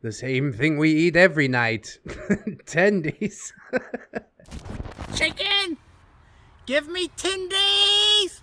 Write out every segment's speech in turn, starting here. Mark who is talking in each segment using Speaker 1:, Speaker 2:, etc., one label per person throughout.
Speaker 1: The same thing we eat every night. Tendies.
Speaker 2: Chicken! Give me tendies!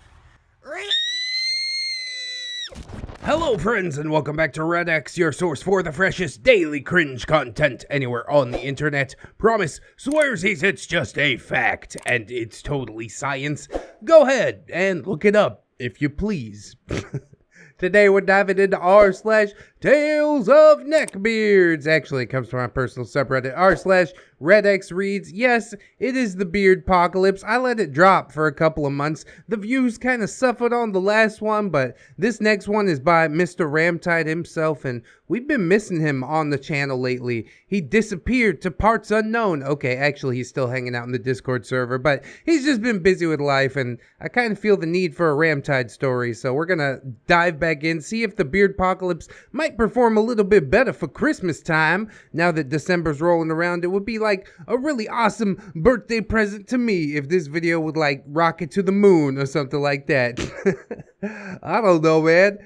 Speaker 1: Hello, friends, and welcome back to ReddX, your source for the freshest daily cringe content anywhere on the internet. Promise, swearsies, it's just a fact, and it's totally science. Go ahead and look it up, if you please. Today we're diving into r slash tales of neckbeards. Actually, it comes from my personal subreddit r slash ReddX reads. Yes, it is the beard apocalypse. I let it drop for a couple of months. The views kind of suffered on the last one, but this next one is by Mr. Ramtide himself, and we've been missing him on the channel lately. He disappeared to parts unknown. Okay, actually, he's still hanging out in the Discord server, but he's just been busy with life, and I kind of feel the need for a Ramtide story, so we're gonna dive back in, see if the beard apocalypse might perform a little bit better for Christmas time. Now that December's rolling around, it would be like a really awesome birthday present to me if this video would like rocket to the moon or something like that. I don't know, man.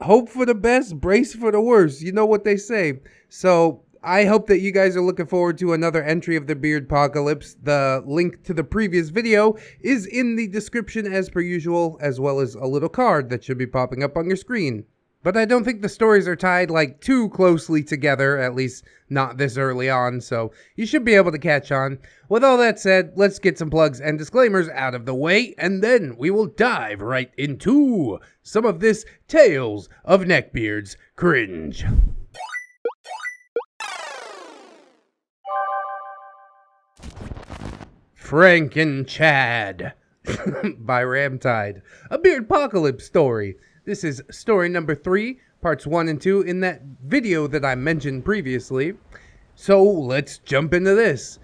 Speaker 1: Hope for the best, brace for the worst. You know what they say. So I hope that you guys are looking forward to another entry of the Beard Apocalypse. The link to the previous video is in the description as per usual, as well as a little card that should be popping up on your screen. But I don't think the stories are tied like too closely together, at least not this early on, so you should be able to catch on. With all that said, let's get some plugs and disclaimers out of the way, and then we will dive right into some of this Tales of Neckbeards cringe. Frankenchad by Ramtide, a beard apocalypse story. This is story number three, parts one and two in that video that I mentioned previously. So let's jump into this.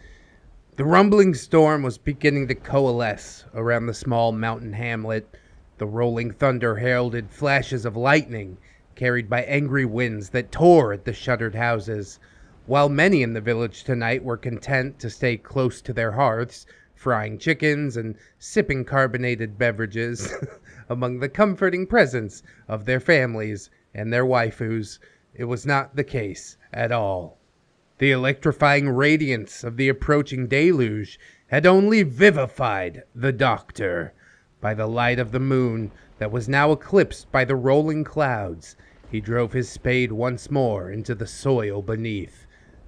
Speaker 1: The rumbling storm was beginning to coalesce around the small mountain hamlet. The rolling thunder heralded flashes of lightning, carried by angry winds that tore at the shuttered houses. While many in the village tonight were content to stay close to their hearths, frying chickens and sipping carbonated beverages among the comforting presence of their families and their waifus, it was not the case at all. The electrifying radiance of the approaching deluge had only vivified the doctor. By the light of the moon that was now eclipsed by the rolling clouds, he drove his spade once more into the soil beneath.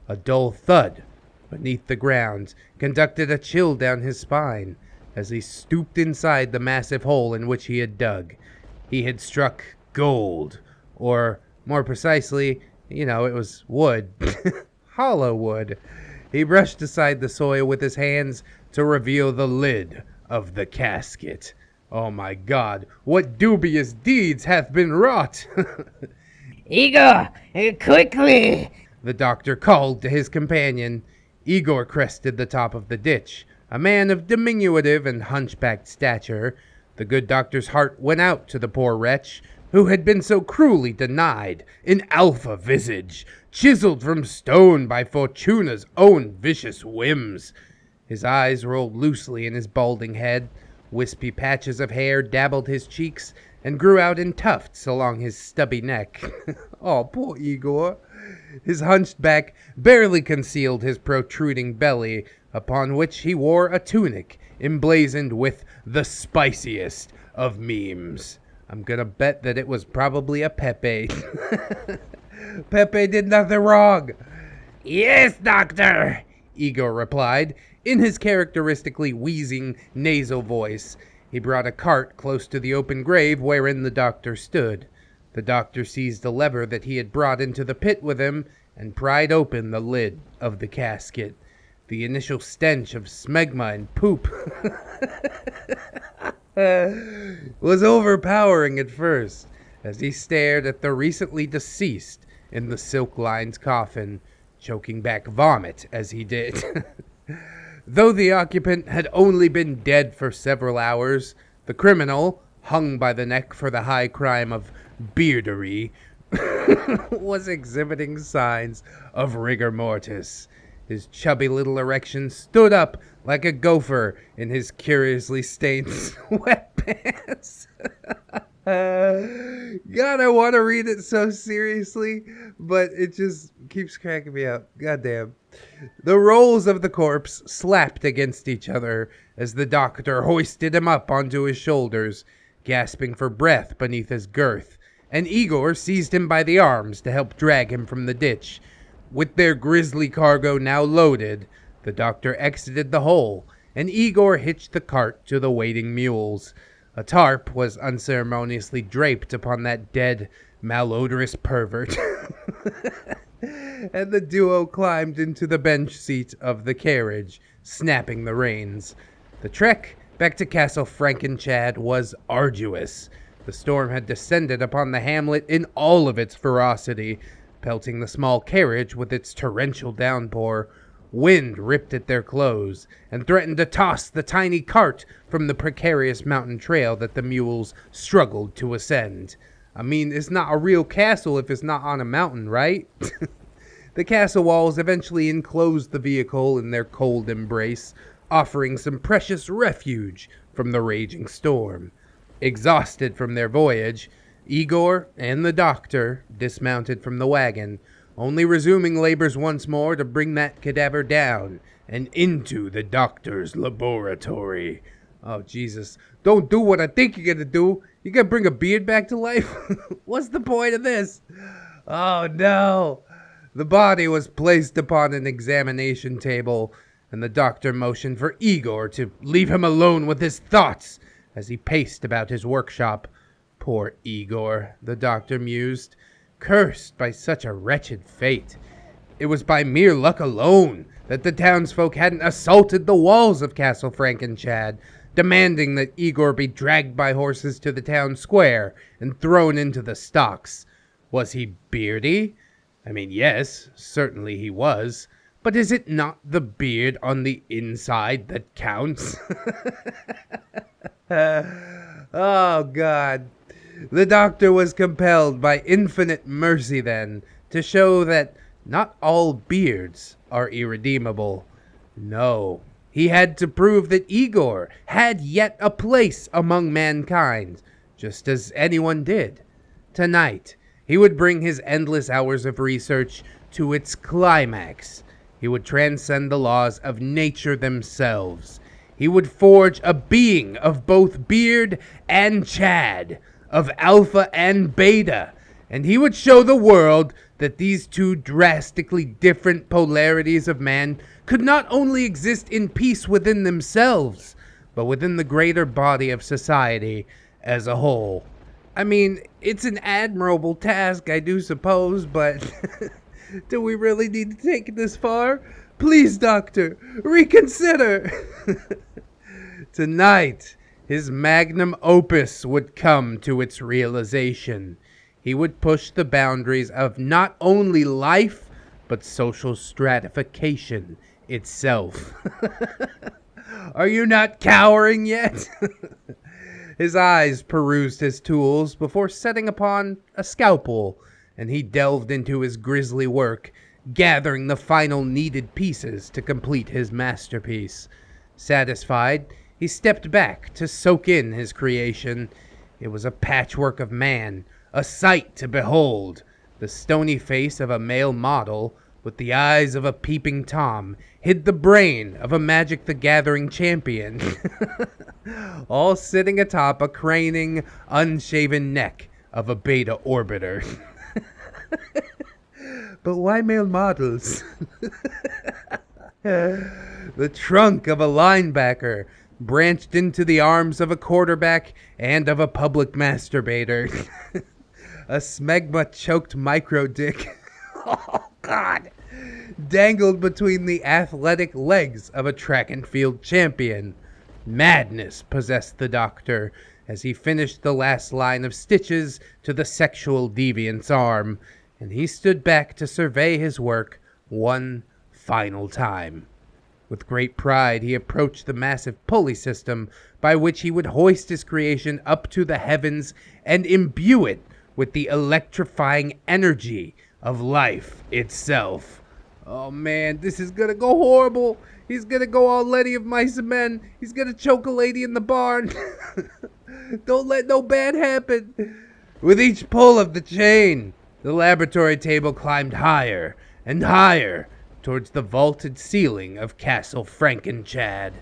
Speaker 1: A dull thud beneath the ground conducted a chill down his spine as he stooped inside the massive hole in which he had dug. He had struck gold, or more precisely, you know, it was wood, hollow wood. He brushed aside the soil with his hands to reveal the lid of the casket. Oh my god, what dubious deeds hath been wrought!
Speaker 3: Igor, quickly!
Speaker 1: The doctor called to his companion. Igor crested the top of the ditch, a man of diminutive and hunchbacked stature. The good doctor's heart went out to the poor wretch, who had been so cruelly denied an alpha visage, chiseled from stone by Fortuna's own vicious whims. His eyes rolled loosely in his balding head. Wispy patches of hair dabbled his cheeks and grew out in tufts along his stubby neck. oh, poor Igor. His hunched back barely concealed his protruding belly, upon which he wore a tunic emblazoned with the spiciest of memes. I'm gonna bet that it was probably a Pepe. Pepe did nothing wrong.
Speaker 3: Yes, doctor.
Speaker 1: Igor replied, in his characteristically wheezing, nasal voice. He brought a cart close to the open grave wherein the doctor stood. The doctor seized a lever that he had brought into the pit with him and pried open the lid of the casket. The initial stench of smegma and poop was overpowering at first as he stared at the recently deceased in the silk lined coffin, choking back vomit as he did. Though the occupant had only been dead for several hours, the criminal, hung by the neck for the high crime of beardery, was exhibiting signs of rigor mortis. His chubby little erection stood up like a gopher in his curiously stained sweatpants. God, I want to read it so seriously, but it just keeps cracking me up. God damn. The rolls of the corpse slapped against each other as the doctor hoisted him up onto his shoulders, gasping for breath beneath his girth, and Igor seized him by the arms to help drag him from the ditch. With their grisly cargo now loaded, the doctor exited the hole, and Igor hitched the cart to the waiting mules. A tarp was unceremoniously draped upon that dead, malodorous pervert. and the duo climbed into the bench seat of the carriage, snapping the reins. The trek back to Castle Frankenchad was arduous. The storm had descended upon the hamlet in all of its ferocity, pelting the small carriage with its torrential downpour. Wind ripped at their clothes and threatened to toss the tiny cart from the precarious mountain trail that the mules struggled to ascend. I mean, it's not a real castle if it's not on a mountain, right? the castle walls eventually enclosed the vehicle in their cold embrace, offering some precious refuge from the raging storm. Exhausted from their voyage, Igor and the doctor dismounted from the wagon only resuming labors once more to bring that cadaver down and into the doctor's laboratory. Oh, Jesus. Don't do what I think you're gonna do. You're gonna bring a beard back to life? What's the point of this? Oh, no. The body was placed upon an examination table, and the doctor motioned for Igor to leave him alone with his thoughts as he paced about his workshop. Poor Igor, the doctor mused cursed by such a wretched fate. It was by mere luck alone that the townsfolk hadn't assaulted the walls of Castle Frankenchad, demanding that Igor be dragged by horses to the town square and thrown into the stocks. Was he beardy? I mean, yes, certainly he was. But is it not the beard on the inside that counts? oh, God. The doctor was compelled by infinite mercy then to show that not all beards are irredeemable. No, he had to prove that Igor had yet a place among mankind, just as anyone did. Tonight, he would bring his endless hours of research to its climax. He would transcend the laws of nature themselves. He would forge a being of both beard and chad, of alpha and beta, and he would show the world that these two drastically different polarities of man could not only exist in peace within themselves, but within the greater body of society as a whole. I mean, it's an admirable task, I do suppose, but do we really need to take it this far? Please, Doctor, reconsider. Tonight, his magnum opus would come to its realization. He would push the boundaries of not only life, but social stratification itself. Are you not cowering yet? his eyes perused his tools before setting upon a scalpel, and he delved into his grisly work, gathering the final needed pieces to complete his masterpiece. Satisfied, he stepped back to soak in his creation. It was a patchwork of man, a sight to behold. The stony face of a male model, with the eyes of a peeping Tom, hid the brain of a Magic the Gathering champion, all sitting atop a craning, unshaven neck of a beta orbiter. but why male models? the trunk of a linebacker branched into the arms of a quarterback and of a public masturbator. a smegma choked micro dick. oh, God. Dangled between the athletic legs of a track and field champion. Madness possessed the doctor as he finished the last line of stitches to the sexual deviant's arm, and he stood back to survey his work one final time. With great pride, he approached the massive pulley system by which he would hoist his creation up to the heavens and imbue it with the electrifying energy of life itself. Oh man, this is gonna go horrible. He's gonna go all Lennie of Mice and Men. He's gonna choke a lady in the barn. Don't let no bad happen. With each pull of the chain, the laboratory table climbed higher and higher towards the vaulted ceiling of Castle Frankenchad.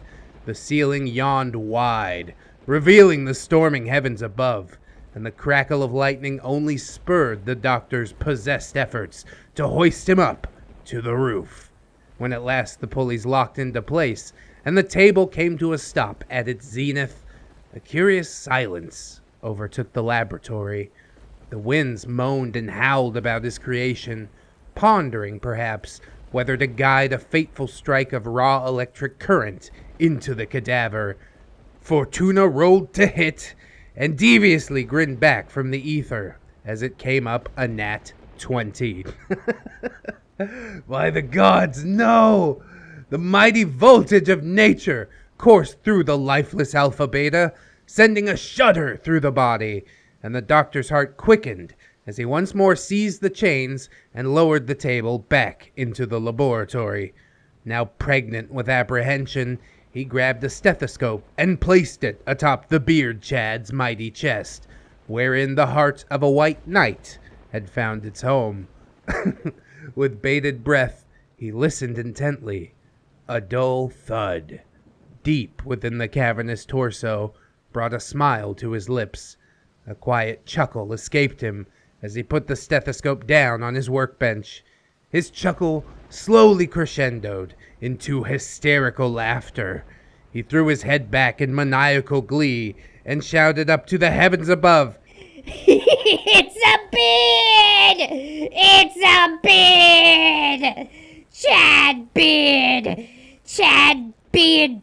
Speaker 1: The ceiling yawned wide, revealing the storming heavens above, and the crackle of lightning only spurred the doctor's possessed efforts to hoist him up to the roof. When at last the pulleys locked into place and the table came to a stop at its zenith, a curious silence overtook the laboratory. The winds moaned and howled about his creation, pondering, perhaps, whether to guide a fateful strike of raw electric current into the cadaver. Fortuna rolled to hit and deviously grinned back from the ether as it came up a nat 20. By the gods, no! The mighty voltage of nature coursed through the lifeless alpha beta, sending a shudder through the body, and the doctor's heart quickened as he once more seized the chains and lowered the table back into the laboratory. Now pregnant with apprehension, he grabbed a stethoscope and placed it atop the beard Chad's mighty chest, wherein the heart of a white knight had found its home. With bated breath, he listened intently. A dull thud, deep within the cavernous torso, brought a smile to his lips. A quiet chuckle escaped him as he put the stethoscope down on his workbench. His chuckle slowly crescendoed into hysterical laughter. He threw his head back in maniacal glee and shouted up to the heavens above.
Speaker 3: it's a bid! It's a bid! Chad bid! Chad bid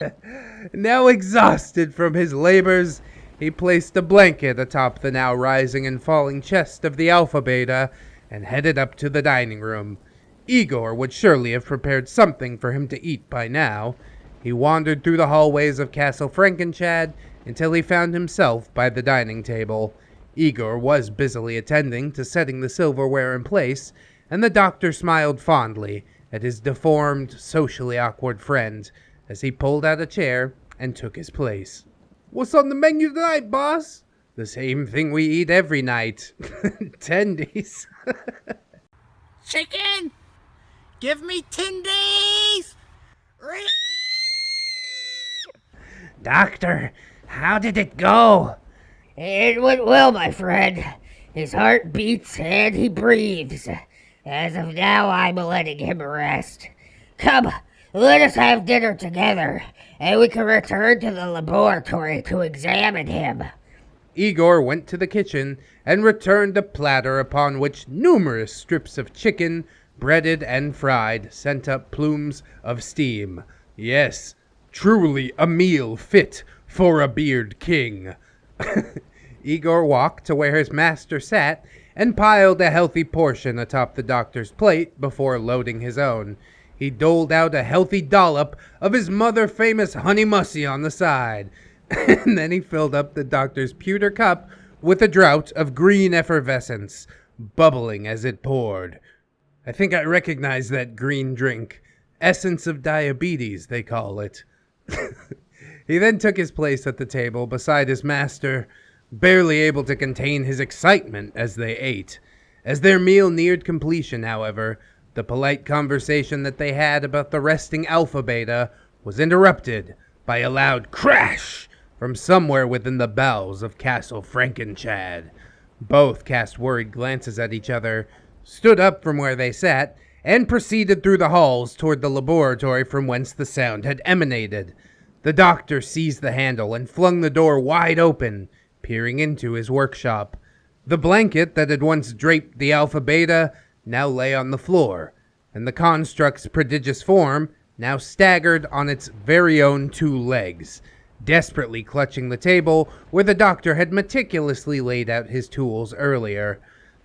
Speaker 1: Now exhausted from his labors, he placed a blanket atop the now rising and falling chest of the Alpha Beta and headed up to the dining room. Igor would surely have prepared something for him to eat by now. He wandered through the hallways of Castle Frankenchad until he found himself by the dining table. Igor was busily attending to setting the silverware in place, and the doctor smiled fondly at his deformed, socially awkward friend as he pulled out a chair and took his place. What's on the menu tonight, boss? The same thing we eat every night. Tendies.
Speaker 2: Chicken! Give me tendies! Re-
Speaker 1: Doctor, how did it go?
Speaker 3: It went well, my friend. His heart beats and he breathes. As of now, I'm letting him rest. Come, let us have dinner together, and we can return to the laboratory to examine him.
Speaker 1: Igor went to the kitchen and returned a platter upon which numerous strips of chicken, breaded and fried, sent up plumes of steam. Yes, truly a meal fit for a beard king. Igor walked to where his master sat and piled a healthy portion atop the doctor's plate before loading his own. He doled out a healthy dollop of his mother famous honey mussy on the side, and then he filled up the doctor's pewter cup with a draught of green effervescence, bubbling as it poured. I think I recognize that green drink. Essence of diabetes, they call it. he then took his place at the table beside his master, barely able to contain his excitement as they ate. As their meal neared completion, however, the polite conversation that they had about the resting Alpha Beta was interrupted by a loud crash from somewhere within the bowels of Castle Frankenchad. Both cast worried glances at each other, stood up from where they sat, and proceeded through the halls toward the laboratory from whence the sound had emanated. The doctor seized the handle and flung the door wide open, peering into his workshop. The blanket that had once draped the Alpha Beta now lay on the floor, and the construct's prodigious form now staggered on its very own two legs, desperately clutching the table where the doctor had meticulously laid out his tools earlier.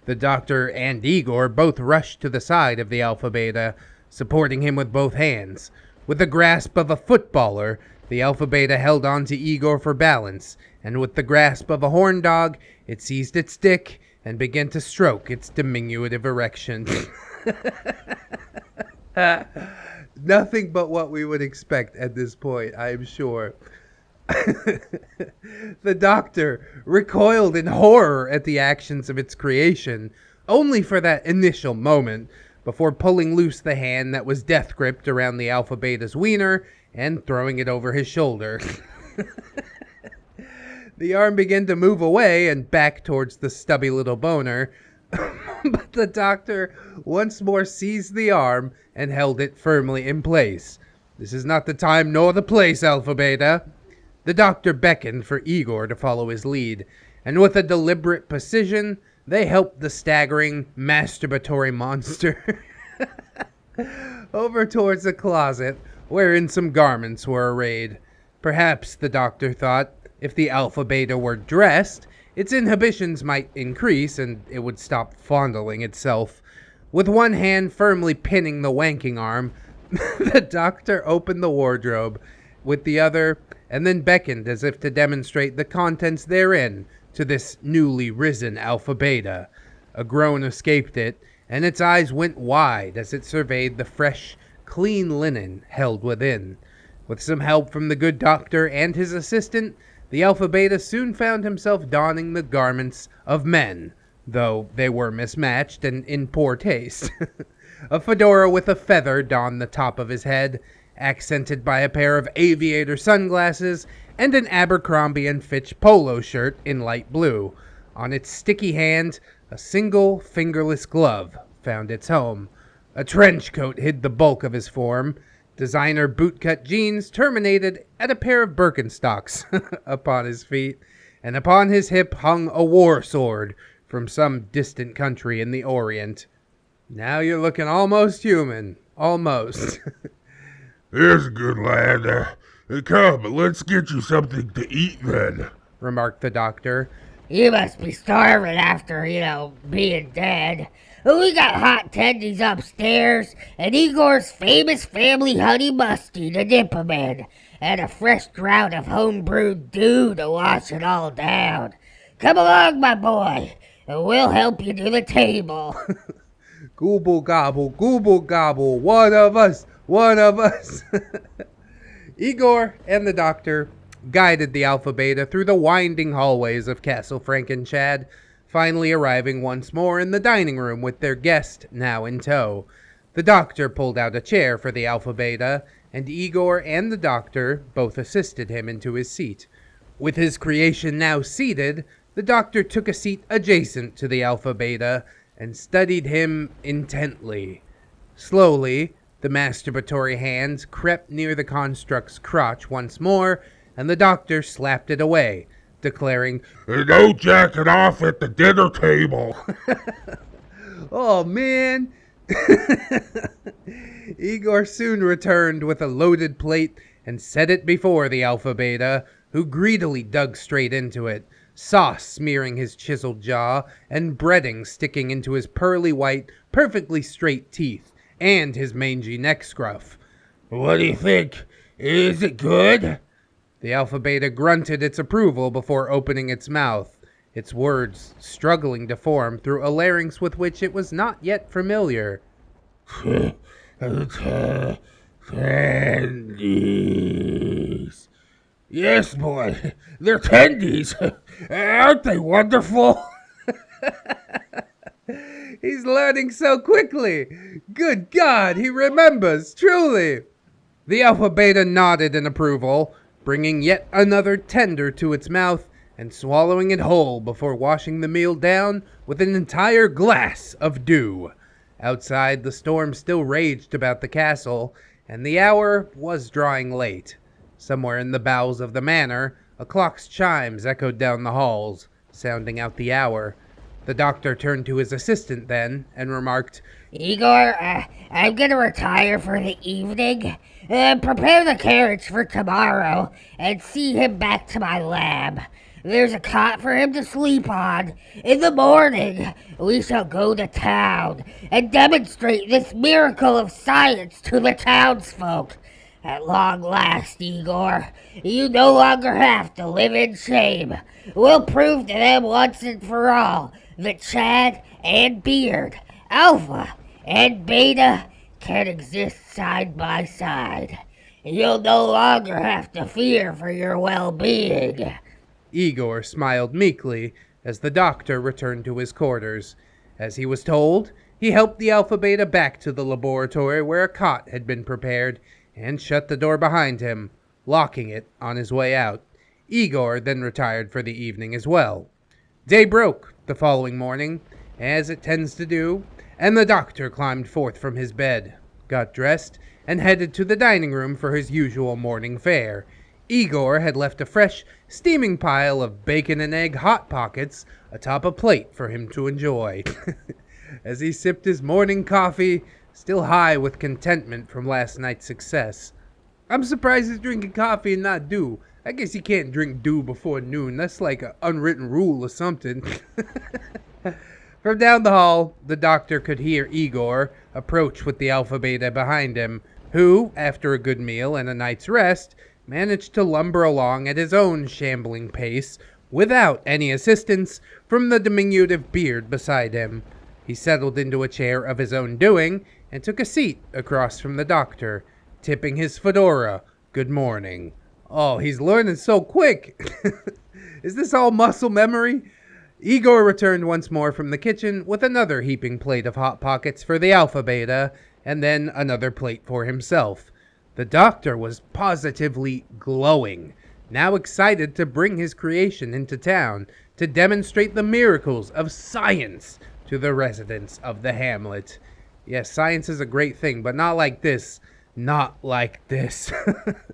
Speaker 1: The doctor and Igor both rushed to the side of the Alpha Beta, supporting him with both hands. With the grasp of a footballer, the Alpha Beta held on to Igor for balance, and with the grasp of a horn dog, it seized its dick and began to stroke its diminutive erection. Nothing but what we would expect at this point, I am sure. the doctor recoiled in horror at the actions of its creation, only for that initial moment, before pulling loose the hand that was death gripped around the Alpha Beta's wiener and throwing it over his shoulder. the arm began to move away and back towards the stubby little boner, but the doctor once more seized the arm and held it firmly in place. This is not the time nor the place, Alpha Beta. The doctor beckoned for Igor to follow his lead, and with a deliberate precision, they helped the staggering, masturbatory monster over towards a closet wherein some garments were arrayed. Perhaps, the doctor thought, if the Alpha Beta were dressed, its inhibitions might increase and it would stop fondling itself. With one hand firmly pinning the wanking arm, the doctor opened the wardrobe. With the other, and then beckoned as if to demonstrate the contents therein to this newly risen Alpha Beta. A groan escaped it, and its eyes went wide as it surveyed the fresh, clean linen held within. With some help from the good doctor and his assistant, the Alpha Beta soon found himself donning the garments of men, though they were mismatched and in poor taste. a fedora with a feather donned the top of his head, accented by a pair of aviator sunglasses and an Abercrombie and Fitch polo shirt in light blue. On its sticky hand, a single fingerless glove found its home. A trench coat hid the bulk of his form. Designer bootcut jeans terminated at a pair of Birkenstocks upon his feet, and upon his hip hung a war sword from some distant country in the Orient. Now you're looking almost human. Almost.
Speaker 4: There's a good lad. Uh, come, let's get you something to eat then,
Speaker 1: remarked the doctor.
Speaker 3: You must be starving after, you know, being dead. We got hot tendies upstairs, and Igor's famous family honey musty to dip 'em in, and a fresh draught of home-brewed dew to wash it all down. Come along, my boy, and we'll help you to the table.
Speaker 1: Gooble gobble, gooble gobble, one of us, one of us. Igor and the doctor guided the Alpha Beta through the winding hallways of Castle Frankenchad, finally arriving once more in the dining room with their guest now in tow. The doctor pulled out a chair for the Alpha Beta, and Igor and the doctor both assisted him into his seat. With his creation now seated, the doctor took a seat adjacent to the Alpha Beta and studied him intently. Slowly, the masturbatory hands crept near the construct's crotch once more, and the doctor slapped it away, declaring,
Speaker 4: No jacking off at the dinner table.
Speaker 1: oh, man. Igor soon returned with a loaded plate and set it before the Alpha Beta, who greedily dug straight into it, sauce smearing his chiseled jaw and breading sticking into his pearly white, perfectly straight teeth and his mangy neck scruff.
Speaker 4: What do you think? Is it good?
Speaker 1: The Alpha Beta grunted its approval before opening its mouth, its words struggling to form through a larynx with which it was not yet familiar.
Speaker 4: Tendies. Yes, boy. They're tendies. Aren't they wonderful?
Speaker 1: He's learning so quickly. Good God, he remembers, truly. The Alpha Beta nodded in approval, bringing yet another tender to its mouth and swallowing it whole before washing the meal down with an entire glass of dew. Outside, the storm still raged about the castle, and the hour was drawing late. Somewhere in the bowels of the manor, a clock's chimes echoed down the halls, sounding out the hour. The doctor turned to his assistant then and remarked,
Speaker 3: Igor, uh, I'm gonna retire for the evening. Uh, prepare the carriage for tomorrow and see him back to my lab. There's a cot for him to sleep on. In the morning, we shall go to town and demonstrate this miracle of science to the townsfolk. At long last, Igor, you no longer have to live in shame. We'll prove to them once and for all that Chad and Beard, Alpha and Beta, can exist side by side. You'll no longer have to fear for your well being.
Speaker 1: Igor smiled meekly as the doctor returned to his quarters. As he was told, he helped the Alpha Beta back to the laboratory where a cot had been prepared and shut the door behind him, locking it on his way out. Igor then retired for the evening as well. Day broke the following morning, as it tends to do, and the doctor climbed forth from his bed, got dressed, and headed to the dining room for his usual morning fare. Igor had left a fresh, steaming pile of bacon and egg hot pockets atop a plate for him to enjoy. As he sipped his morning coffee, still high with contentment from last night's success. I'm surprised he's drinking coffee and not dew. I guess he can't drink dew before noon. That's like an unwritten rule or something. From down the hall, the doctor could hear Igor approach with the Alpha Beta behind him, who, after a good meal and a night's rest, managed to lumber along at his own shambling pace without any assistance from the diminutive beard beside him. He settled into a chair of his own doing and took a seat across from the doctor, tipping his fedora good morning. Oh, he's learning so quick. Is this all muscle memory? Igor returned once more from the kitchen with another heaping plate of hot pockets for the Alpha Beta, and then another plate for himself. The doctor was positively glowing, now excited to bring his creation into town to demonstrate the miracles of science to the residents of the hamlet. Yes, science is a great thing, but not like this. Not like this.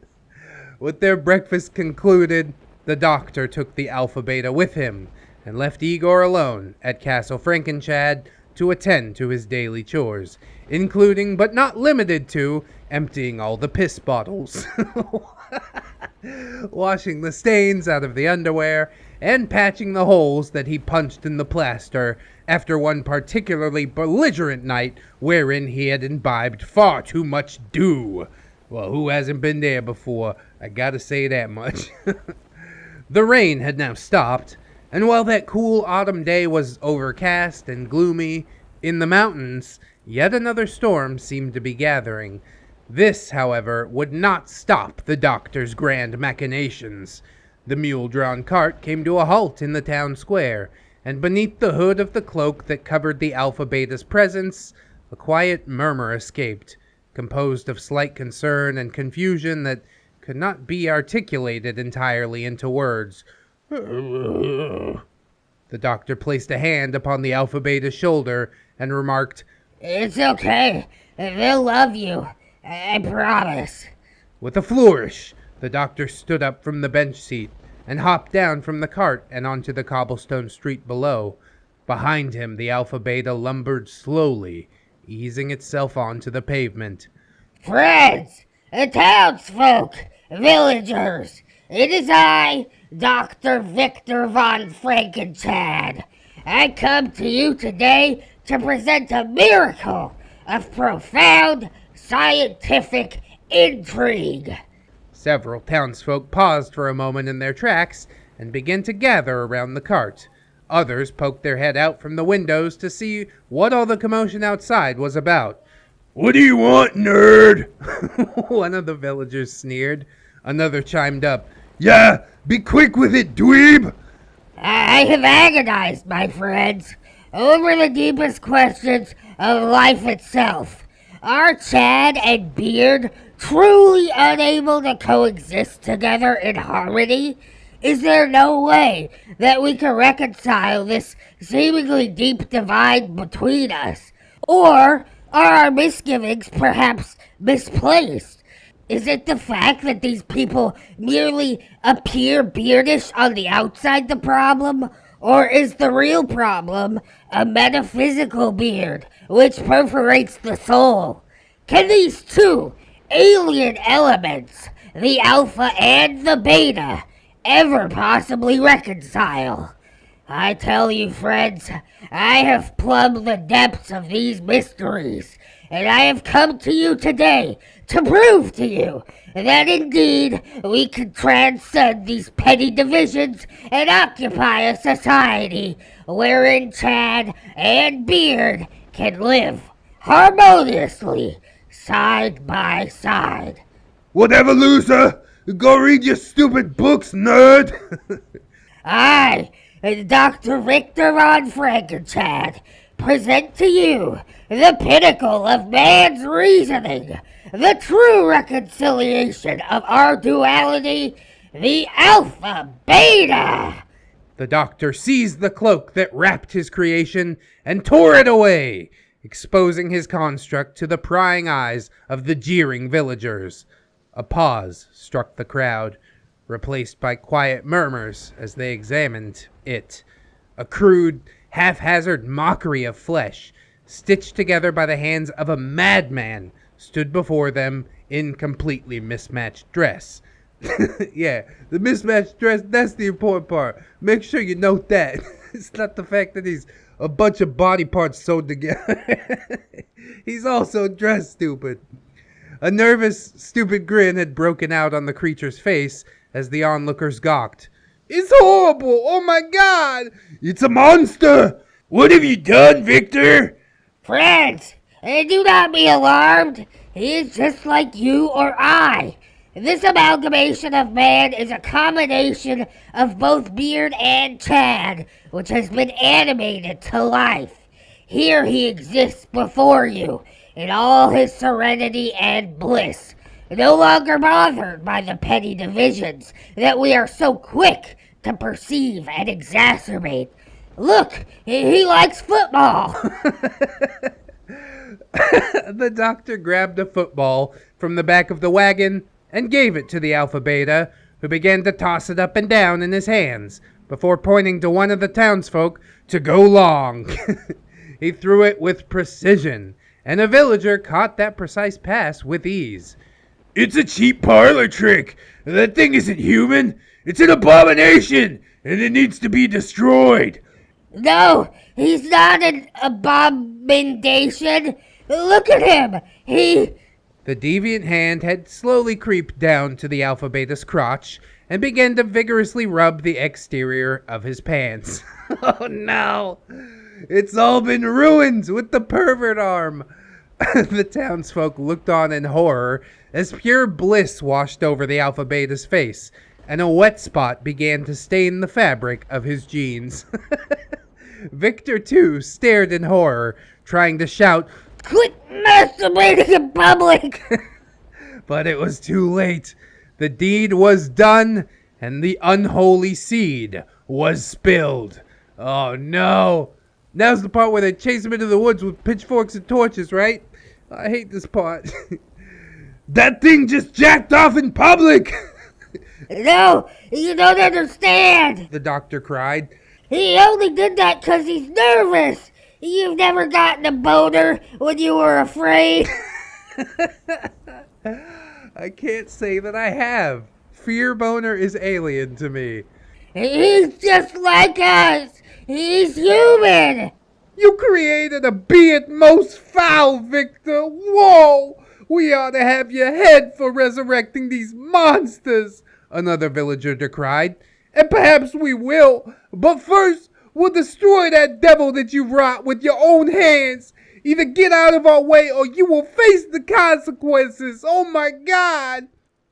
Speaker 1: with their breakfast concluded, the doctor took the Alpha Beta with him and left Igor alone at Castle Frankenchad to attend to his daily chores, including but not limited to emptying all the piss bottles, washing the stains out of the underwear, and patching the holes that he punched in the plaster after one particularly belligerent night wherein he had imbibed far too much dew. Well, who hasn't been there before? I gotta say that much. the rain had now stopped, and while that cool autumn day was overcast and gloomy, in the mountains, yet another storm seemed to be gathering. This, however, would not stop the doctor's grand machinations. The mule drawn cart came to a halt in the town square, and beneath the hood of the cloak that covered the Alpha Beta's presence, a quiet murmur escaped, composed of slight concern and confusion that could not be articulated entirely into words. The doctor placed a hand upon the Alpha Beta's shoulder and remarked,
Speaker 3: It's okay. They'll love you. I promise.
Speaker 1: With a flourish, the doctor stood up from the bench seat and hopped down from the cart and onto the cobblestone street below. Behind him, the Alpha Beta lumbered slowly, easing itself onto the pavement.
Speaker 3: Friends, townsfolk, villagers, it is I, Dr. Victor von Frankenchad. I come to you today to present a miracle of profound scientific intrigue.
Speaker 1: Several townsfolk paused for a moment in their tracks and began to gather around the cart. Others poked their head out from the windows to see what all the commotion outside was about. What do you want, nerd? One of the villagers sneered. Another chimed up. Yeah, be quick with it, dweeb!
Speaker 3: I have agonized, my friends, over the deepest questions of life itself. Are Chad and Beard truly unable to coexist together in harmony? Is there no way that we can reconcile this seemingly deep divide between us? Or are our misgivings perhaps misplaced? Is it the fact that these people merely appear beardish on the outside the problem? Or is the real problem a metaphysical beard which perforates the soul? Can these two alien elements, the alpha and the beta, ever possibly reconcile? I tell you, friends, I have plumbed the depths of these mysteries, and I have come to you today to prove to you that indeed we can transcend these petty divisions and occupy a society wherein Chad and Beard can live harmoniously side by side.
Speaker 4: Whatever, loser! Go read your stupid books, nerd!
Speaker 3: I, Dr. Victor von Frankenchad, present to you the pinnacle of man's reasoning, the true reconciliation of our duality, the Alpha Beta.
Speaker 1: The doctor seized the cloak that wrapped his creation and tore it away, exposing his construct to the prying eyes of the jeering villagers. A pause struck the crowd, replaced by quiet murmurs as they examined it. A crude, haphazard mockery of flesh, stitched together by the hands of a madman, stood before them in completely mismatched dress. yeah, the mismatched dress, that's the important part. Make sure you note that. it's not the fact that he's a bunch of body parts sewed together. he's also dressed stupid. A nervous, stupid grin had broken out on the creature's face as the onlookers gawked. It's horrible! Oh my god!
Speaker 4: It's a monster! What have you done, Victor?
Speaker 3: Friends, eh, do not be alarmed. He is just like you or I. This amalgamation of man is a combination of both Beard and Chad, which has been animated to life. Here he exists before you, in all his serenity and bliss, no longer bothered by the petty divisions that we are so quick to perceive and exacerbate. Look, he likes football.
Speaker 1: the doctor grabbed a football from the back of the wagon and gave it to the Alpha Beta, who began to toss it up and down in his hands before pointing to one of the townsfolk to go long. he threw it with precision, and a villager caught that precise pass with ease.
Speaker 4: It's a cheap parlor trick. That thing isn't human. It's an abomination, and it needs to be destroyed.
Speaker 3: No, he's not an abomination. Look at him. He.
Speaker 1: The deviant hand had slowly creeped down to the Alpha Beta's crotch and began to vigorously rub the exterior of his pants. oh no! It's all been ruined with the pervert arm. the townsfolk looked on in horror as pure bliss washed over the Alpha Beta's face, and a wet spot began to stain the fabric of his jeans. Victor, too, stared in horror, trying to shout,
Speaker 3: Quit masturbating in public!
Speaker 1: but it was too late. The deed was done, and the unholy seed was spilled. Oh no! Now's the part where they chase him into the woods with pitchforks and torches, right? I hate this part.
Speaker 4: that thing just jacked off in public!
Speaker 3: no, you don't understand!
Speaker 1: The doctor cried.
Speaker 3: He only did that 'cause he's nervous! You've never gotten a boner when you were afraid?
Speaker 1: I can't say that I have. Fear boner is alien to me.
Speaker 3: He's just like us! He's human!
Speaker 1: You created a being most foul, Victor! Whoa! We ought to have your head for resurrecting these monsters! Another villager decried. And perhaps we will, but first we'll destroy that devil that you wrought with your own hands. Either get out of our way or you will face the consequences. Oh my god!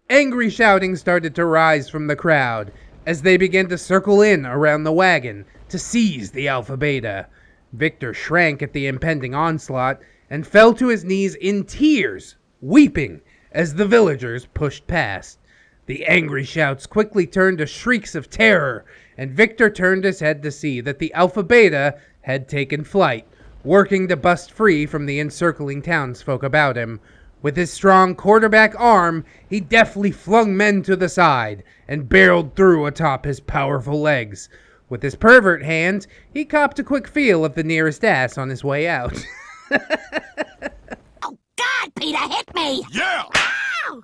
Speaker 1: Angry shouting started to rise from the crowd as they began to circle in around the wagon to seize the Alpha Beta. Victor shrank at the impending onslaught and fell to his knees in tears, weeping as the villagers pushed past. The angry shouts quickly turned to shrieks of terror, and Victor turned his head to see that the Alpha Beta had taken flight, working to bust free from the encircling townsfolk about him. With his strong quarterback arm, he deftly flung men to the side and barreled through atop his powerful legs. With his pervert hand, he copped a quick feel of the nearest ass on his way out.
Speaker 3: Oh, God, Peter, hit me!
Speaker 5: Yeah!
Speaker 3: Ow!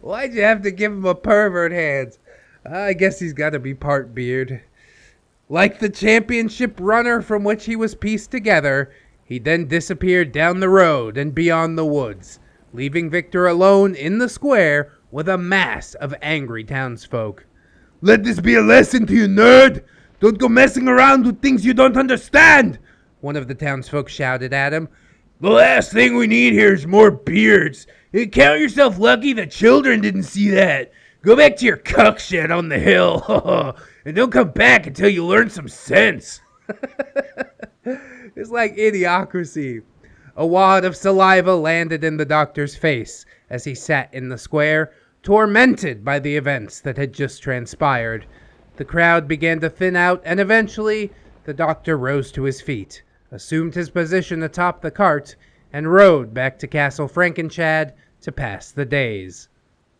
Speaker 1: Why'd you have to give him a pervert hand? I guess he's got to be part beard. Like the championship runner from which he was pieced together, he then disappeared down the road and beyond the woods, leaving Victor alone in the square with a mass of angry townsfolk.
Speaker 4: Let this be a lesson to you, nerd! Don't go messing around with things you don't understand!
Speaker 1: One of the townsfolk shouted at him.
Speaker 4: The last thing we need here is more beards. And count yourself lucky the children didn't see that. Go back to your cuck shed on the hill. and don't come back until you learn some sense.
Speaker 1: It's like idiocracy. A wad of saliva landed in the doctor's face as he sat in the square, tormented by the events that had just transpired. The crowd began to thin out, and eventually the doctor rose to his feet, assumed his position atop the cart, and rode back to Castle Frankenchad to pass the days.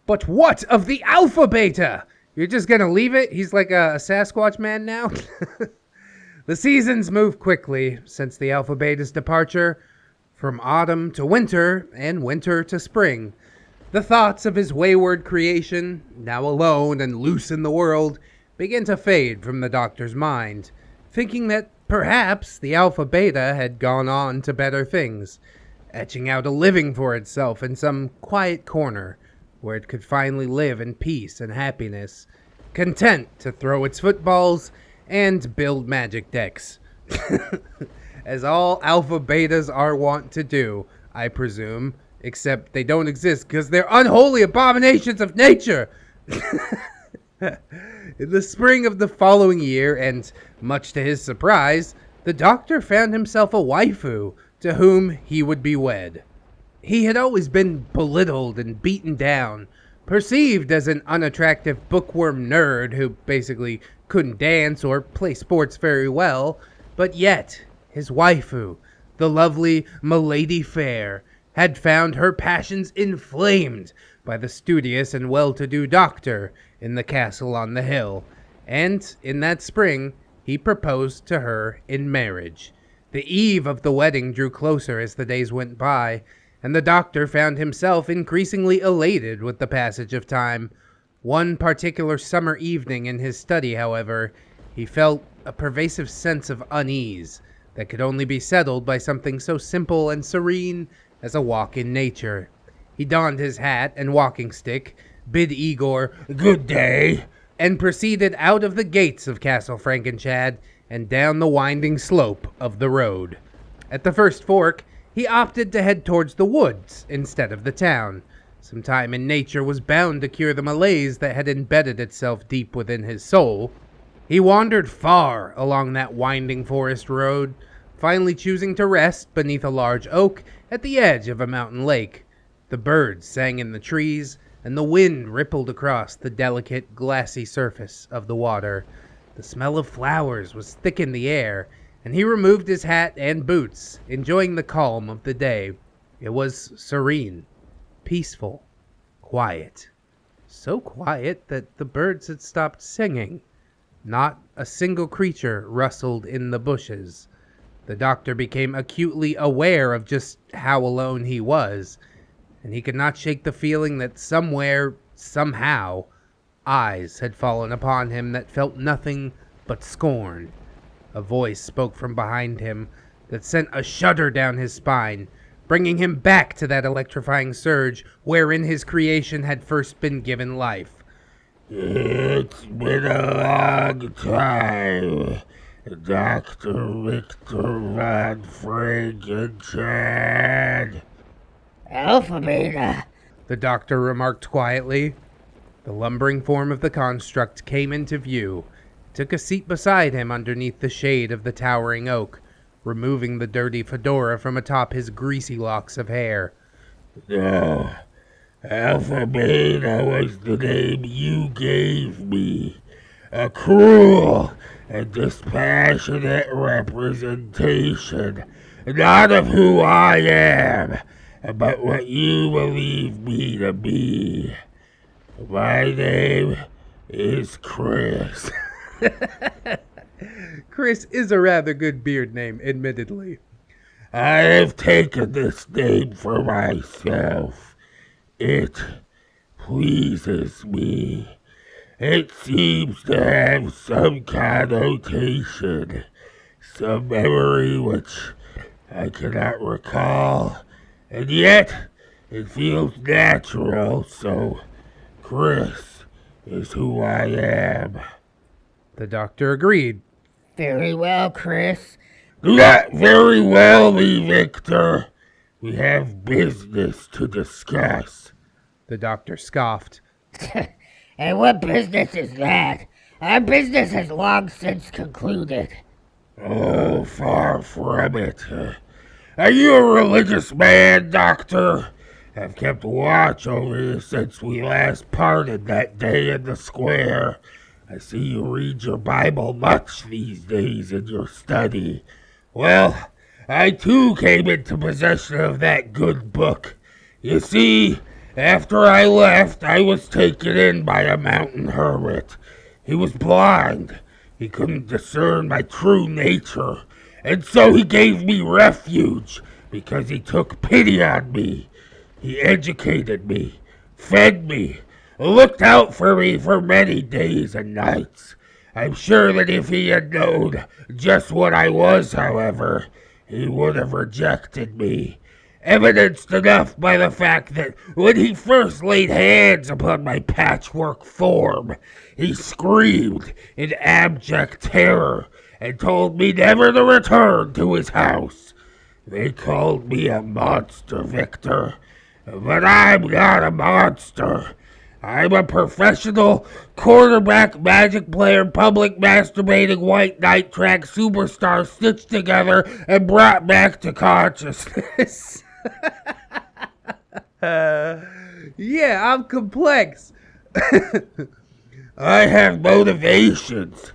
Speaker 1: But what of the Alpha Beta? You're just gonna leave it? He's like a, a Sasquatch man now? the seasons move quickly since the Alpha Beta's departure, from autumn to winter, and winter to spring. The thoughts of his wayward creation, now alone and loose in the world, begin to fade from the doctor's mind, thinking that perhaps the Alpha Beta had gone on to better things, etching out a living for itself in some quiet corner where it could finally live in peace and happiness, content to throw its footballs and build magic decks. As all alpha betas are wont to do, I presume, except they don't exist because they're unholy abominations of nature. In the spring of the following year, and much to his surprise, the doctor found himself a waifu to whom he would be wed. He had always been belittled and beaten down, perceived as an unattractive bookworm nerd who basically couldn't dance or play sports very well, but yet his waifu, the lovely Milady Fair, had found her passions inflamed by the studious and well to do doctor in the castle on the hill, and in that spring he proposed to her in marriage. The eve of the wedding drew closer as the days went by, and the doctor found himself increasingly elated with the passage of time. One particular summer evening in his study, however, he felt a pervasive sense of unease that could only be settled by something so simple and serene as a walk in nature. He donned his hat and walking stick, bid Igor good day, and proceeded out of the gates of Castle Frankenchad and down the winding slope of the road. At the first fork, he opted to head towards the woods instead of the town. Some time in nature was bound to cure the malaise that had embedded itself deep within his soul. He wandered far along that winding forest road, finally choosing to rest beneath a large oak at the edge of a mountain lake. The birds sang in the trees, and the wind rippled across the delicate, glassy surface of the water. The smell of flowers was thick in the air, and he removed his hat and boots, enjoying the calm of the day. It was serene, peaceful, quiet. So quiet that the birds had stopped singing. Not a single creature rustled in the bushes. The doctor became acutely aware of just how alone he was, and he could not shake the feeling that somewhere, somehow, eyes had fallen upon him that felt nothing but scorn. A voice spoke from behind him that sent a shudder down his spine, bringing him back to that electrifying surge wherein his creation had first been given life.
Speaker 4: It's been a long time, Dr. Victor Von Frankenstein.
Speaker 3: Alpha Beta.
Speaker 1: The doctor remarked quietly. The lumbering form of the construct came into view, took a seat beside him underneath the shade of the towering oak, removing the dirty fedora from atop his greasy locks of hair.
Speaker 4: No, Alpha Beta was the name you gave me. A cruel and dispassionate representation, not of who I am, but what you believe me to be. My name is Chris.
Speaker 1: Chris is a rather good beard name, admittedly.
Speaker 4: I have taken this name for myself. It pleases me. It seems to have some connotation, some memory which I cannot recall, and yet it feels natural, so Chris is who I am.
Speaker 1: The doctor agreed.
Speaker 3: Very well, Chris.
Speaker 4: Not very well, me, Victor. We have business to discuss.
Speaker 1: The doctor scoffed.
Speaker 3: And what business is that? Our business has long since concluded.
Speaker 4: Oh, far from it. Are you a religious man, Doctor? I've kept watch over you since we last parted that day in the square. I see you read your Bible much these days in your study. Well, I too came into possession of that good book. You see, after I left, I was taken in by a mountain hermit. He was blind. He couldn't discern my true nature, and so he gave me refuge because he took pity on me. He educated me, fed me, looked out for me for many days and nights. I'm sure that if he had known just what I was, however, he would have rejected me. Evidenced enough by the fact that when he first laid hands upon my patchwork form, he screamed in abject terror and told me never to return to his house. They called me a monster, Victor, but I'm not a monster. I'm a professional quarterback magic player, public masturbating white knight track superstar stitched together and brought back to consciousness.
Speaker 1: Yeah, I'm complex.
Speaker 4: I have motivations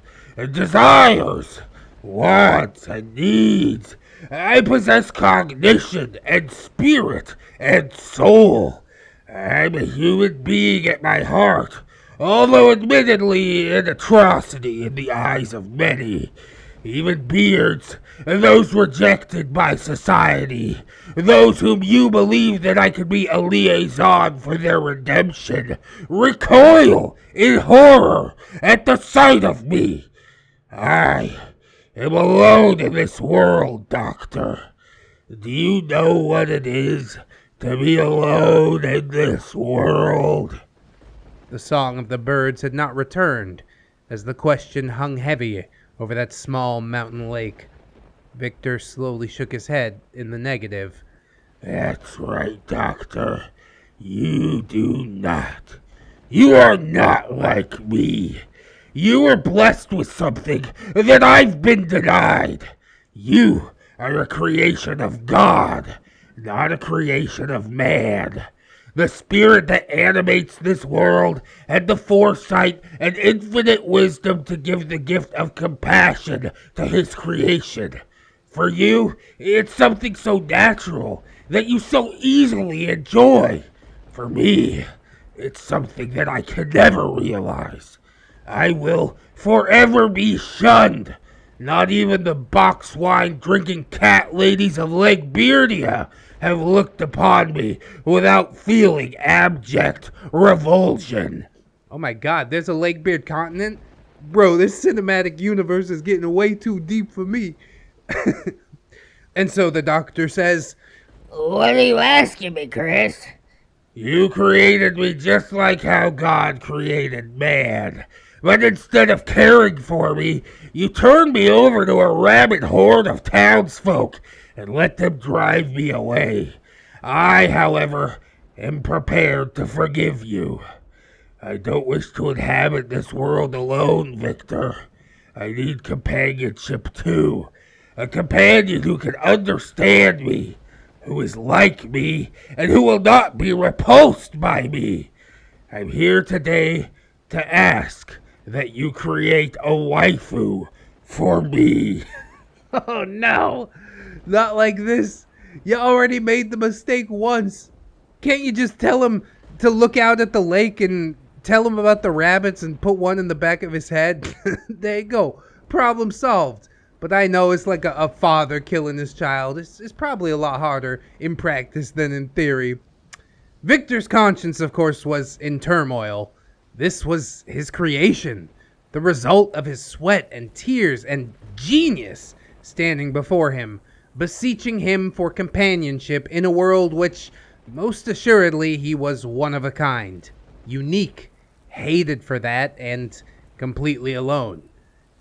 Speaker 4: desires, wants and needs. I possess cognition and spirit and soul. I'm a human being at my heart, although admittedly an atrocity in the eyes of many. Even beards, those rejected by society, those whom you believe that I could be a liaison for their redemption, recoil in horror at the sight of me. I am alone in this world, Doctor. Do you know what it is to be alone in this world?
Speaker 1: The song of the birds had not returned, as the question hung heavy over that small mountain lake. Victor slowly shook his head in the negative.
Speaker 4: That's right, Doctor. You do not. You are not like me. You are blessed with something that I've been denied. You are a creation of God, not a creation of man. The spirit that animates this world had the foresight and infinite wisdom to give the gift of compassion to his creation. For you, it's something so natural that you so easily enjoy. For me, it's something that I can never realize. I will forever be shunned. Not even the box wine drinking cat ladies of Lake Beardia have looked upon me without feeling abject revulsion.
Speaker 1: Oh my god, there's a Lake Beard continent? Bro, this cinematic universe is getting way too deep for me. and so the doctor says,
Speaker 3: What are you asking me, Chris?
Speaker 4: You created me just like how God created man. But instead of caring for me, you turned me over to a rabid horde of townsfolk and let them drive me away. I, however, am prepared to forgive you. I don't wish to inhabit this world alone, Victor. I need companionship too. A companion who can understand me, who is like me, and who will not be repulsed by me. I'm here today to ask that you create a waifu for me.
Speaker 1: Oh no, not like this. You already made the mistake once. Can't you just tell him to look out at the lake and tell him about the rabbits and put one in the back of his head? there you go. Problem solved. But I know it's like a, a father killing his child. It's, it's probably a lot harder in practice than in theory. Victor's conscience, of course, was in turmoil. This was his creation, the result of his sweat and tears and genius standing before him, beseeching him for companionship in a world which, most assuredly, he was one of a kind, unique, hated for that, and completely alone.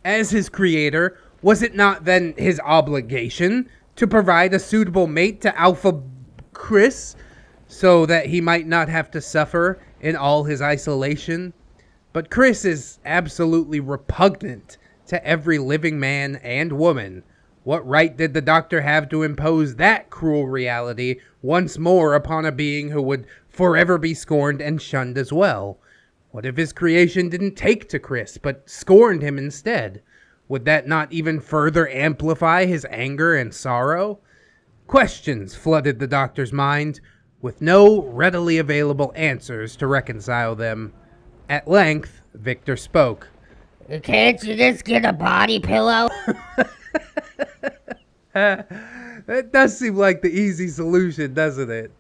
Speaker 1: As his creator, was it not then his obligation to provide a suitable mate to Alpha Chris so that he might not have to suffer in all his isolation? But Chris is absolutely repugnant to every living man and woman. What right did the doctor have to impose that cruel reality once more upon a being who would forever be scorned and shunned as well? What if his creation didn't take to Chris, but scorned him instead? Would that not even further amplify his anger and sorrow? Questions flooded the doctor's mind, with no readily available answers to reconcile them. At length, Victor spoke.
Speaker 3: Can't you just get a body pillow?
Speaker 1: That does seem like the easy solution, doesn't it?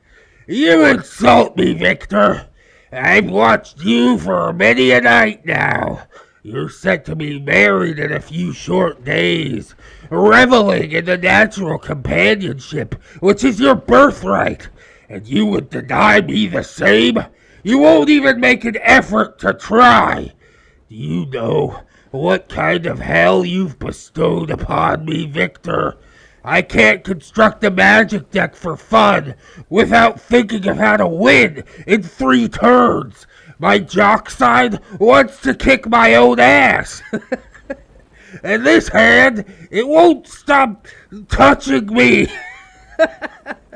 Speaker 4: You insult me, Victor. I've watched you for many a night now. You're set to be married in a few short days, reveling in the natural companionship which is your birthright, and you would deny me the same? You won't even make an effort to try. Do you know what kind of hell you've bestowed upon me, Victor? I can't construct a magic deck for fun without thinking of how to win in three turns. My jock side wants to kick my own ass. and this hand, it won't stop touching me.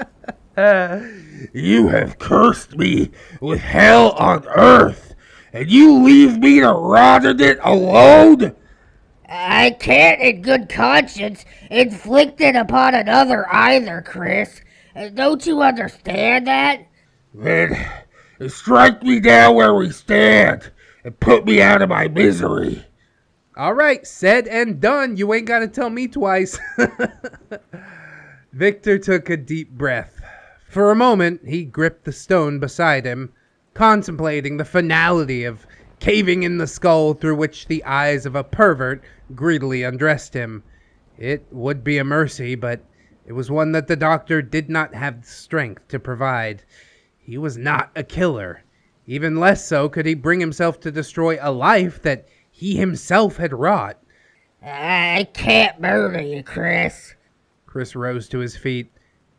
Speaker 4: you have cursed me with hell on earth, and you leave me to rot in it alone?
Speaker 3: I can't, in good conscience, inflict it upon another either, Chris. Uh, Don't you understand that?
Speaker 4: Then strike me down where we stand and put me out of my misery.
Speaker 1: All right, said and done. You ain't got to tell me twice. Victor took a deep breath. For a moment, he gripped the stone beside him, contemplating the finality of caving in the skull through which the eyes of a pervert greedily undressed him. It would be a mercy, but it was one that the doctor did not have the strength to provide. He was not a killer. Even less so could he bring himself to destroy a life that he himself had wrought.
Speaker 3: I can't murder you, Chris.
Speaker 1: Chris rose to his feet,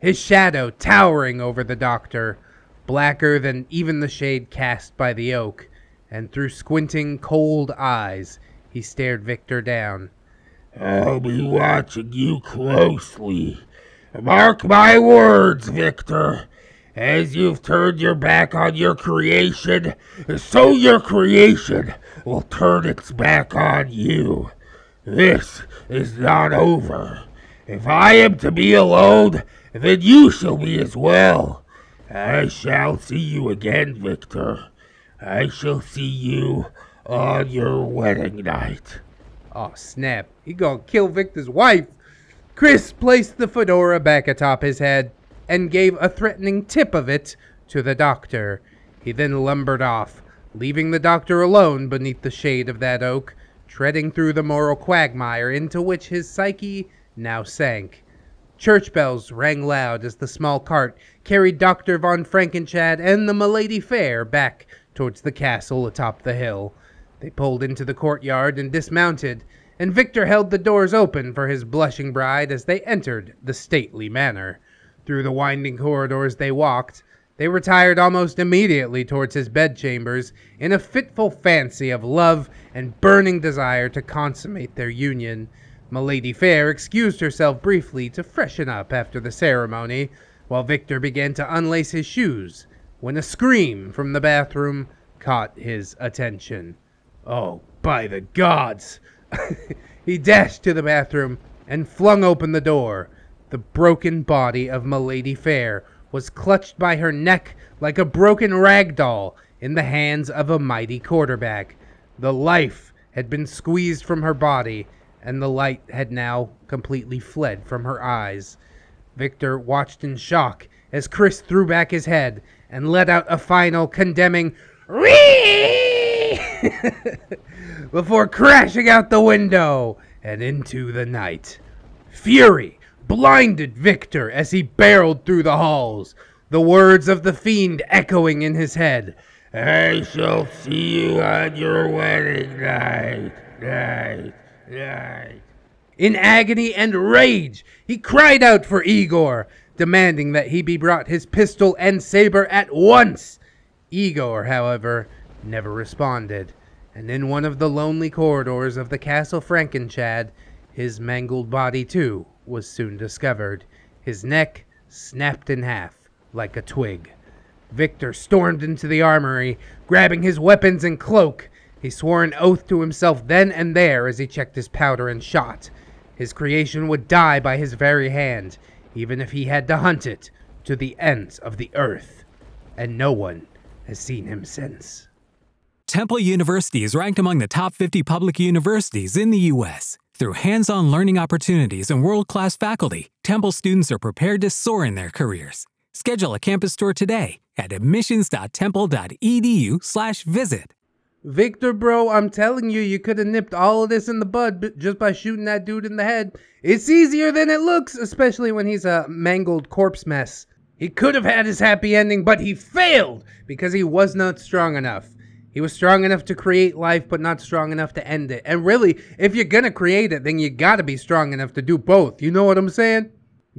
Speaker 1: his shadow towering over the doctor, blacker than even the shade cast by the oak, and through squinting, cold eyes he stared Victor down.
Speaker 4: I'll be watching you closely. Mark my words, Victor. As you've turned your back on your creation, so your creation will turn its back on you. This is not over. If I am to be alone, then you shall be as well. I shall see you again, Victor. I shall see you on your wedding night.
Speaker 1: Oh, snap. He gonna kill Victor's wife. Chris placed the fedora back atop his head and gave a threatening tip of it to the doctor. He then lumbered off, leaving the doctor alone beneath the shade of that oak, treading through the moral quagmire into which his psyche now sank. Church bells rang loud as the small cart carried Dr. von Frankenchad and the Milady Fair back towards the castle atop the hill. They pulled into the courtyard and dismounted, and Victor held the doors open for his blushing bride as they entered the stately manor. Through the winding corridors they walked. They retired almost immediately towards his bedchambers in a fitful fancy of love and burning desire to consummate their union. Milady Fair excused herself briefly to freshen up after the ceremony, while Victor began to unlace his shoes when a scream from the bathroom caught his attention. Oh, by the gods! he dashed to the bathroom and flung open the door. The broken body of Milady Fair was clutched by her neck like a broken rag doll in the hands of a mighty quarterback. The life had been squeezed from her body, and the light had now completely fled from her eyes. Victor watched in shock as Chris threw back his head and let out a final condemning Ree! before crashing out the window and into the night. Fury blinded Victor as he barreled through the halls, the words of the fiend echoing in his head. I shall see you on your wedding night, night. In agony and rage, he cried out for Igor, demanding that he be brought his pistol and saber at once. Igor, however, never responded, and in one of the lonely corridors of the Castle Frankenchad, his mangled body too was soon discovered, his neck snapped in half like a twig. Victor stormed into the armory, grabbing his weapons and cloak. He swore an oath to himself then and there as he checked his powder and shot. His creation would die by his very hand, even if he had to hunt it to the ends of the earth. And no one has seen him since.
Speaker 5: Temple University is ranked among the top 50 public universities in the U.S. Through hands on learning opportunities and world class faculty, Temple students are prepared to soar in their careers. Schedule a campus tour today at admissions.temple.edu/slash visit.
Speaker 1: Victor, bro, I'm telling you, you could have nipped all of this in the bud just by shooting that dude in the head. It's easier than it looks, especially when he's a mangled corpse mess. He could have had his happy ending, but he failed because he was not strong enough. He was strong enough to create life, but not strong enough to end it. And really, if you're gonna create it, then you gotta be strong enough to do both. You know what I'm saying?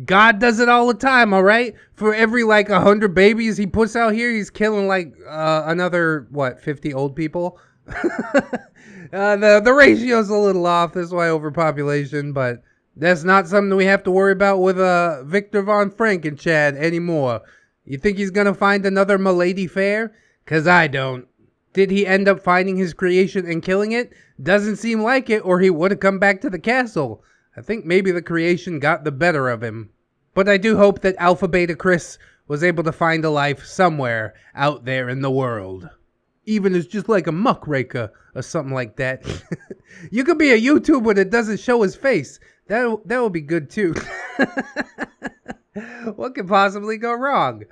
Speaker 1: God does it all the time, all right? For every like a hundred babies he puts out here, he's killing like uh, another what fifty old people. uh, the the ratio's a little off. That's why overpopulation, but that's not something we have to worry about with uh Victor von Frankenchad anymore. You think he's gonna find another Milady Fair? Cause I don't. Did he end up finding his creation and killing it? Doesn't seem like it, or he would have come back to the castle. I think maybe the creation got the better of him. But I do hope that Alpha Beta Chris was able to find a life somewhere out there in the world. Even as just like a muckraker or something like that. you could be a YouTuber that doesn't show his face. That that would be good too. what could possibly go wrong?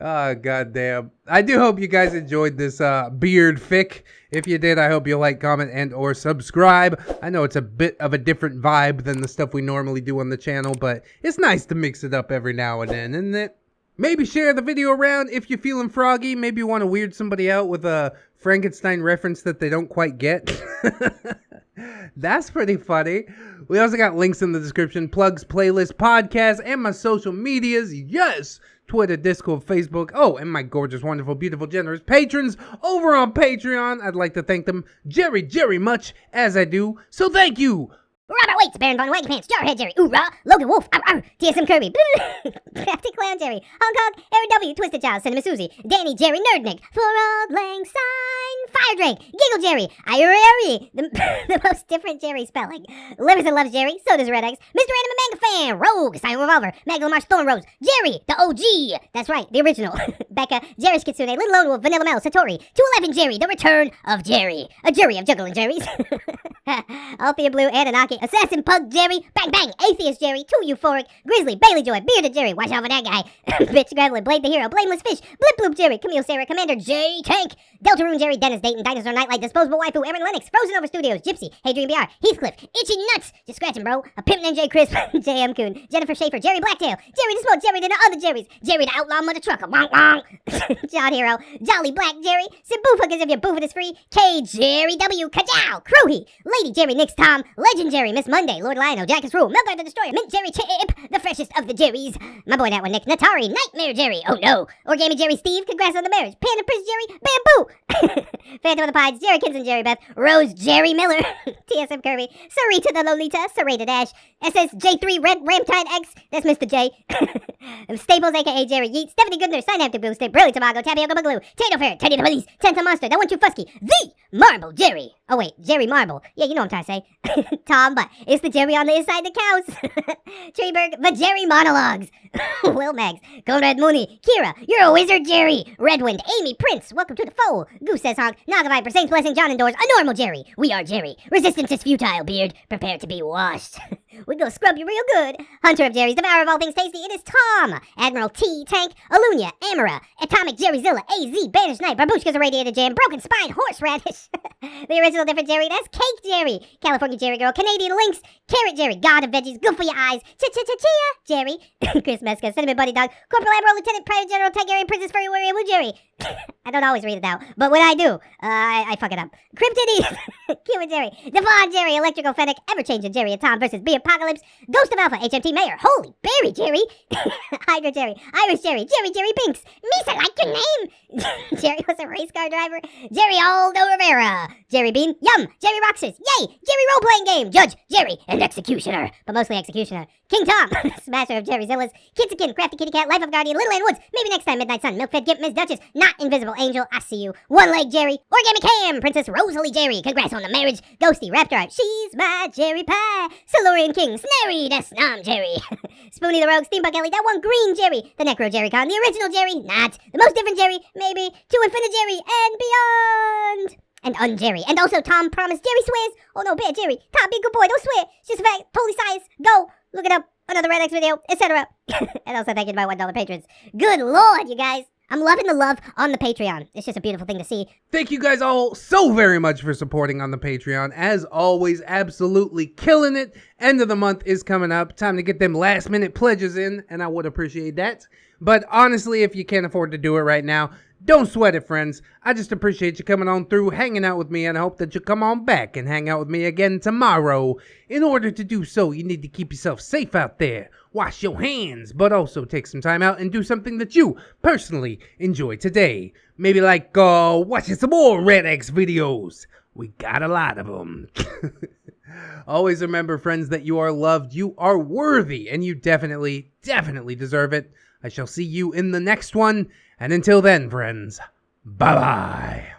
Speaker 1: Oh, goddamn. I do hope you guys enjoyed this uh, beard fic. If you did, I hope you like, comment, and or subscribe. I know it's a bit of a different vibe than the stuff we normally do on the channel, but it's nice to mix it up every now and then, isn't it? Maybe share the video around if you're feeling froggy. Maybe you want to weird somebody out with a Frankenstein reference that they don't quite get. That's pretty funny. We also got links in the description, plugs, playlist, podcast, and my social medias. Yes! Twitter, Discord, Facebook. Oh, and my gorgeous, wonderful, beautiful, generous patrons over on Patreon. I'd like to thank them Jerry, Jerry much as I do. So thank you
Speaker 6: Robert Waits, Baron Von Waggy Pants, Jarhead Jerry, Oorah, Logan Wolf, Arr, Arr, TSM Kirby, Crafty Clown Jerry, Hong Kong, Aaron W, Twisted Child, Cinema Susie, Danny Jerry, Nerdnick, Flora Lang Sign, Fire Drake, Giggle Jerry, Irari, the, the most different Jerry spelling, Liverson loves Jerry, so does ReddX, Mr. Anime Manga Fan, Rogue, Silent Revolver, Maglamar Thorn Rose, Jerry, the OG, that's right, the original, Becca, Jerry Kitsune, Little Lone Wolf, Vanilla Mel, Satori, 211 Jerry, the return of Jerry, a jury of juggling Jerrys. Althea Blue, Anunnaki, Assassin Pug Jerry, Bang Bang, Atheist Jerry, Too Euphoric, Grizzly, Bailey Joy, Bearded Jerry, watch out for that guy, Bitch Graveler, Blade the Hero, Blameless Fish, Blip Bloop Jerry, Camille Sarah, Commander J Tank, Deltarune Jerry, Dennis Dayton, Dinosaur Nightlight, Disposable Waifu, Aaron Lennox, Frozen Over Studios, Gypsy, Hey Dream BR, Heathcliff, Itchy Nuts, just scratching bro, a Pimp Named J Crisp, JM Coon, Jennifer Schaefer, Jerry Blacktail, Jerry the Smoke, Jerry the other Jerry's, Jerry the Outlaw Mother Trucker, wong wong, John Hero, Jolly Black Jerry, Simboofuk as if your boofing is free, K Jerry W, Kajow, Crewhee, Lady Jerry, Nix Tom, Miss Monday, Lord Lionel, Jackus Rule, Melgar the Destroyer, Mint Jerry Chip, the freshest of the Jerrys, my boy that one, Nick, Natari, Nightmare Jerry, oh no, Origami Jerry Steve, congrats on the marriage, Panda Prince Jerry, Bamboo, Phantom of the Pides, Jerry Kinson, Jerry Beth, Rose Jerry Miller, TSM Kirby, Sarita the Lolita, Serrated Dash, SSJ3 Red Ramtide X, that's Mr. J, Staples aka Jerry Yeet, Stephanie Goodner, Synaptic Booster, Brilliant Tomago, Tapioca Bagloo, Tato Fair, Teddy the Police, Tenta Monster, that one too fusky, the Marble Jerry. Oh wait, Jerry Marble. Yeah, you know what I'm trying to say. Tom, but it's the Jerry on the inside the cows. Treeberg, but Jerry monologues. Will Mags, Conrad Mooney, Kira, you're a wizard, Jerry. Redwind, Amy, Prince, welcome to the fold. Goose says honk, Naga Viper, Saints Blessing, John Endors, a normal Jerry. We are Jerry. Resistance is futile, beard. Prepare to be washed. we go scrub you real good. Hunter of Jerry's, devourer of all things tasty, it is Tom. Admiral T, Tank, Alunia, Amara, Atomic Jerryzilla, AZ, Banished Knight, Babushka's a Radiated Jam, Broken Spine, Horseradish. the original different Jerry, that's Cake Jerry. California Jerry Girl, Canadian Lynx, Carrot Jerry, God of Veggies, good for your eyes. Cha-cha-cha-chia, Jerry. Chris Mesca, Cinnamon Buddy Dog, Corporal Admiral, Lieutenant Private General, Tigerian Princess Furry Warrior, Woo Jerry. I don't always read it out, but when I do, uh, I, I fuck it up. Cryptid Cuban Jerry, Devon Jerry, Electrical Fennec, Ever Changing Jerry and Tom versus B Apocalypse, Ghost of Alpha, HMT Mayor, Holy Berry Jerry, Hydra Jerry, Irish Jerry, Jerry Jerry Binks, Misa like your name, Jerry was a race car driver, Jerry Aldo Rivera, Jerry Bean, Yum, Jerry Roxas, Yay, Jerry Role Playing Game, Judge, Jerry, and Executioner, but mostly Executioner, King Tom, Smasher of Jerry Zillas, Kitsakin, Crafty Kitty Cat, Life of Guardian, Little Ann Woods, maybe next time Midnight Sun, Milk Fed Gimp, Miss Duchess, Not Invisible Angel, I see you, One Leg Jerry, Organic Cam, Princess Rosalie Jerry, congrats on the marriage, Ghosty Raptor, she's my Jerry Pie, Silurian King, Snary, that's Nom Jerry, Spoonie the Rogue, Steampunk Ellie, that one green Jerry, the Necro Jerry Con, the original Jerry, not, the most different Jerry, maybe, to Infinite Jerry, and beyond! And um, unjerry. And also Tom promised Jerry swears. Oh no, bad Jerry. Tom, be a good boy, don't swear. It's just a fact. Totally size. Go. Look it up. Another ReddX video, etc. and also thank you to my $1 patrons. Good lord, you guys. I'm loving the love on the Patreon. It's just a beautiful thing to see.
Speaker 1: Thank you guys all so very much for supporting on the Patreon. As always, absolutely killing it. End of the month is coming up. Time to get them last minute pledges in, and I would appreciate that. But honestly, if you can't afford to do it right now, don't sweat it, friends. I just appreciate you coming on through, hanging out with me, and I hope that you come on back and hang out with me again tomorrow. In order to do so, you need to keep yourself safe out there. Wash your hands, but also take some time out and do something that you personally enjoy today. Maybe like uh, watching some more ReddX videos. We got a lot of them. Always remember, friends, that you are loved, you are worthy, and you definitely, definitely deserve it. I shall see you in the next one. And until then, friends, bye bye.